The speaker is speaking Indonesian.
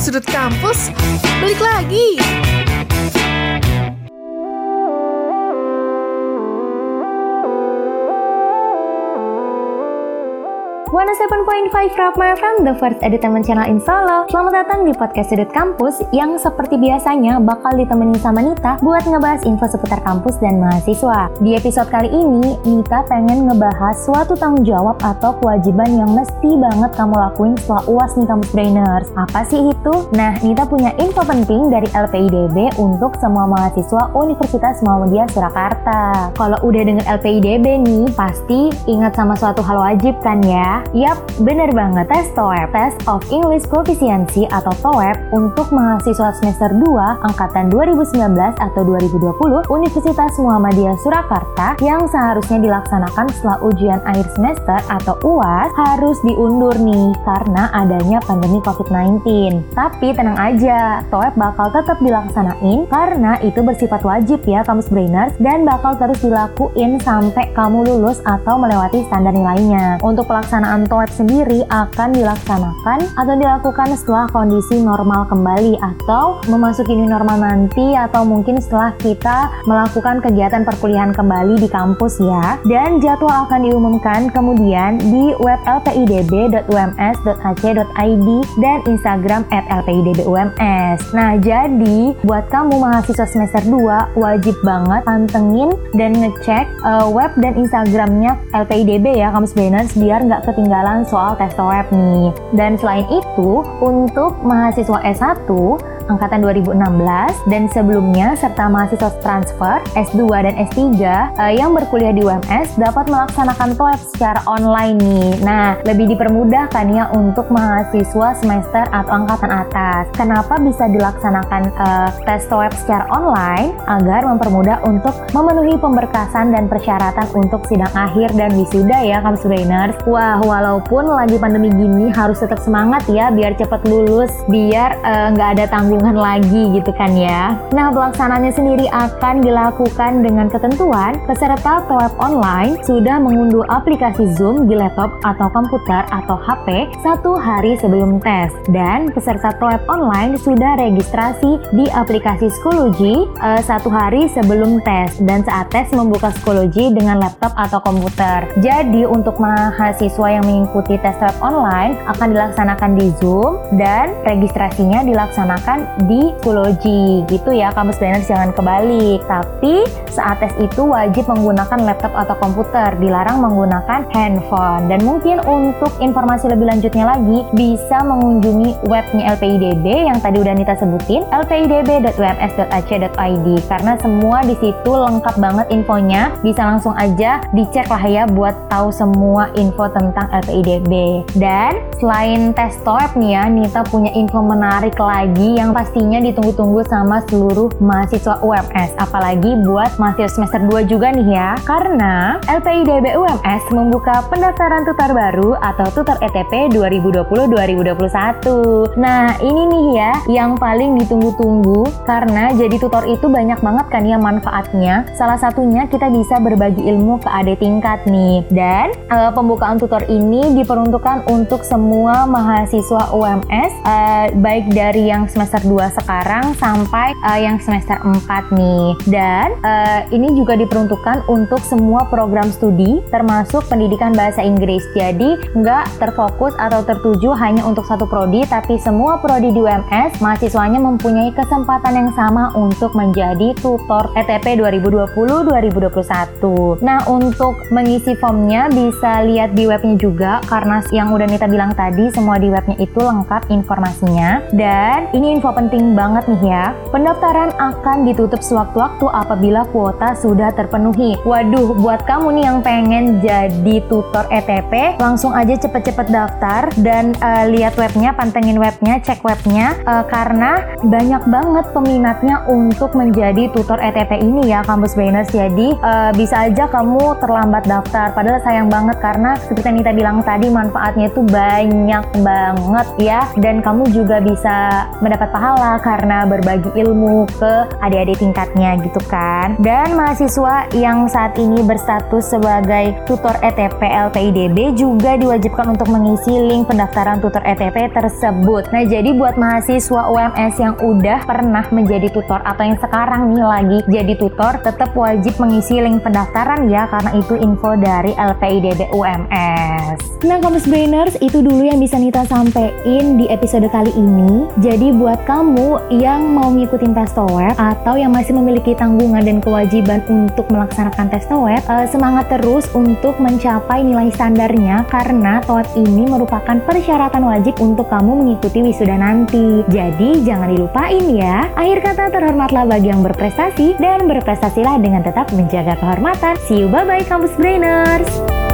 Sudut kampus, balik lagi. 107.5 Rapma FM, the first entertainment channel in Solo. Selamat datang di podcast Sudut Kampus yang seperti biasanya bakal ditemenin sama Nita buat ngebahas info seputar kampus dan mahasiswa. Di episode kali ini, Nita pengen ngebahas suatu tanggung jawab atau kewajiban yang mesti banget kamu lakuin setelah UAS nih Kampus Brainers. Apa sih itu? Nah, Nita punya info penting dari LPIDB untuk semua mahasiswa Universitas Muhammadiyah Surakarta. Kalau udah denger LPIDB nih, pasti ingat sama suatu hal wajib kan ya? Yap, bener banget. Tes TOEP, Test of English Proficiency atau TOEP untuk mahasiswa semester 2 angkatan 2019 atau 2020 Universitas Muhammadiyah Surakarta yang seharusnya dilaksanakan setelah ujian akhir semester atau UAS harus diundur nih karena adanya pandemi COVID-19. Tapi tenang aja, TOEP bakal tetap dilaksanain karena itu bersifat wajib ya kampus brainers dan bakal terus dilakuin sampai kamu lulus atau melewati standar nilainya. Untuk pelaksanaan pelaksanaan TOEP sendiri akan dilaksanakan atau dilakukan setelah kondisi normal kembali atau memasuki new normal nanti atau mungkin setelah kita melakukan kegiatan perkuliahan kembali di kampus ya. Dan jadwal akan diumumkan kemudian di web lpidb.ums.ac.id dan Instagram at lpidbums. Nah, jadi buat kamu mahasiswa semester 2 wajib banget pantengin dan ngecek uh, web dan Instagramnya LPIDB ya, kamu Brainers biar nggak ketinggalan soal tes TOEP nih. Dan selain itu, untuk mahasiswa S1 angkatan 2016 dan sebelumnya serta mahasiswa transfer S2 dan S3 uh, yang berkuliah di UMS dapat melaksanakan TOEP secara online nih. Nah, lebih dipermudahkan ya untuk mahasiswa semester atau angkatan atas. Kenapa bisa dilaksanakan uh, tes TOEP secara online? Agar mempermudah untuk memenuhi pemberkasan dan persyaratan untuk sidang akhir dan wisuda ya kampus brainers. Wah, walaupun lagi pandemi gini harus tetap semangat ya biar cepat lulus, biar eh, nggak uh, ada tanggung tanggungan lagi gitu kan ya. Nah, pelaksananya sendiri akan dilakukan dengan ketentuan peserta TOEP online sudah mengunduh aplikasi Zoom di laptop atau komputer atau HP satu hari sebelum tes dan peserta TOEP online sudah registrasi di aplikasi Schoology uh, satu hari sebelum tes dan saat tes membuka Schoology dengan laptop atau komputer. Jadi untuk mahasiswa yang mengikuti tes TOEP online akan dilaksanakan di Zoom dan registrasinya dilaksanakan di Kuloji gitu ya kampus planners jangan kebalik. Tapi saat tes itu wajib menggunakan laptop atau komputer dilarang menggunakan handphone. Dan mungkin untuk informasi lebih lanjutnya lagi bisa mengunjungi webnya LPIDB yang tadi udah Nita sebutin lpidb.ums.ac.id karena semua di situ lengkap banget infonya. Bisa langsung aja dicek lah ya buat tahu semua info tentang LPIDB dan selain tes TOEP nih ya Nita punya info menarik lagi yang pastinya ditunggu-tunggu sama seluruh mahasiswa UMS, apalagi buat mahasiswa semester 2 juga nih ya. Karena LPIDB UMS membuka pendaftaran tutor baru atau tutor ETP 2020-2021. Nah, ini nih ya yang paling ditunggu-tunggu karena jadi tutor itu banyak banget kan ya manfaatnya. Salah satunya kita bisa berbagi ilmu ke adik tingkat nih. Dan uh, pembukaan tutor ini diperuntukkan untuk semua mahasiswa UMS uh, baik dari yang semester 2 sekarang sampai uh, yang semester 4 nih. Dan uh, ini juga diperuntukkan untuk semua program studi termasuk pendidikan bahasa Inggris. Jadi nggak terfokus atau tertuju hanya untuk satu prodi tapi semua prodi di UMS mahasiswanya mempunyai kesempatan yang sama untuk menjadi tutor ETP 2020-2021. Nah, untuk mengisi formnya bisa lihat di webnya juga karena yang udah Nita bilang tadi semua di webnya itu lengkap informasinya. Dan ini info penting banget nih ya. Pendaftaran akan ditutup sewaktu-waktu apabila kuota sudah terpenuhi. Waduh, buat kamu nih yang pengen jadi tutor ETP, langsung aja cepet-cepet daftar dan uh, lihat webnya, pantengin webnya, cek webnya uh, karena banyak banget peminatnya untuk menjadi tutor ETP ini ya kampus brainers. Jadi uh, bisa aja kamu terlambat daftar. Padahal sayang banget karena seperti yang Nita bilang tadi manfaatnya itu banyak banget ya dan kamu juga bisa mendapat pahala karena berbagi ilmu ke adik-adik tingkatnya gitu kan. Dan mahasiswa yang saat ini berstatus sebagai tutor ETP LPIDB juga diwajibkan untuk mengisi link pendaftaran tutor ETP tersebut. Nah, jadi buat mahasiswa UMS yang udah pernah menjadi tutor atau yang sekarang nih lagi jadi tutor, tetap wajib mengisi link pendaftaran ya karena itu info dari LPIDB UMS. Nah, Kampus Brainers itu dulu yang bisa Nita sampein di episode kali ini. Jadi buat kamu yang mau ngikutin tes web atau yang masih memiliki tanggungan dan kewajiban untuk melaksanakan tes web, uh, semangat terus untuk mencapai nilai standarnya karena TOET ini merupakan persyaratan wajib untuk kamu mengikuti wisuda nanti. Jadi jangan dilupain ya. Akhir kata terhormatlah bagi yang berprestasi dan berprestasilah dengan tetap menjaga kehormatan. See you bye bye kampus brainers.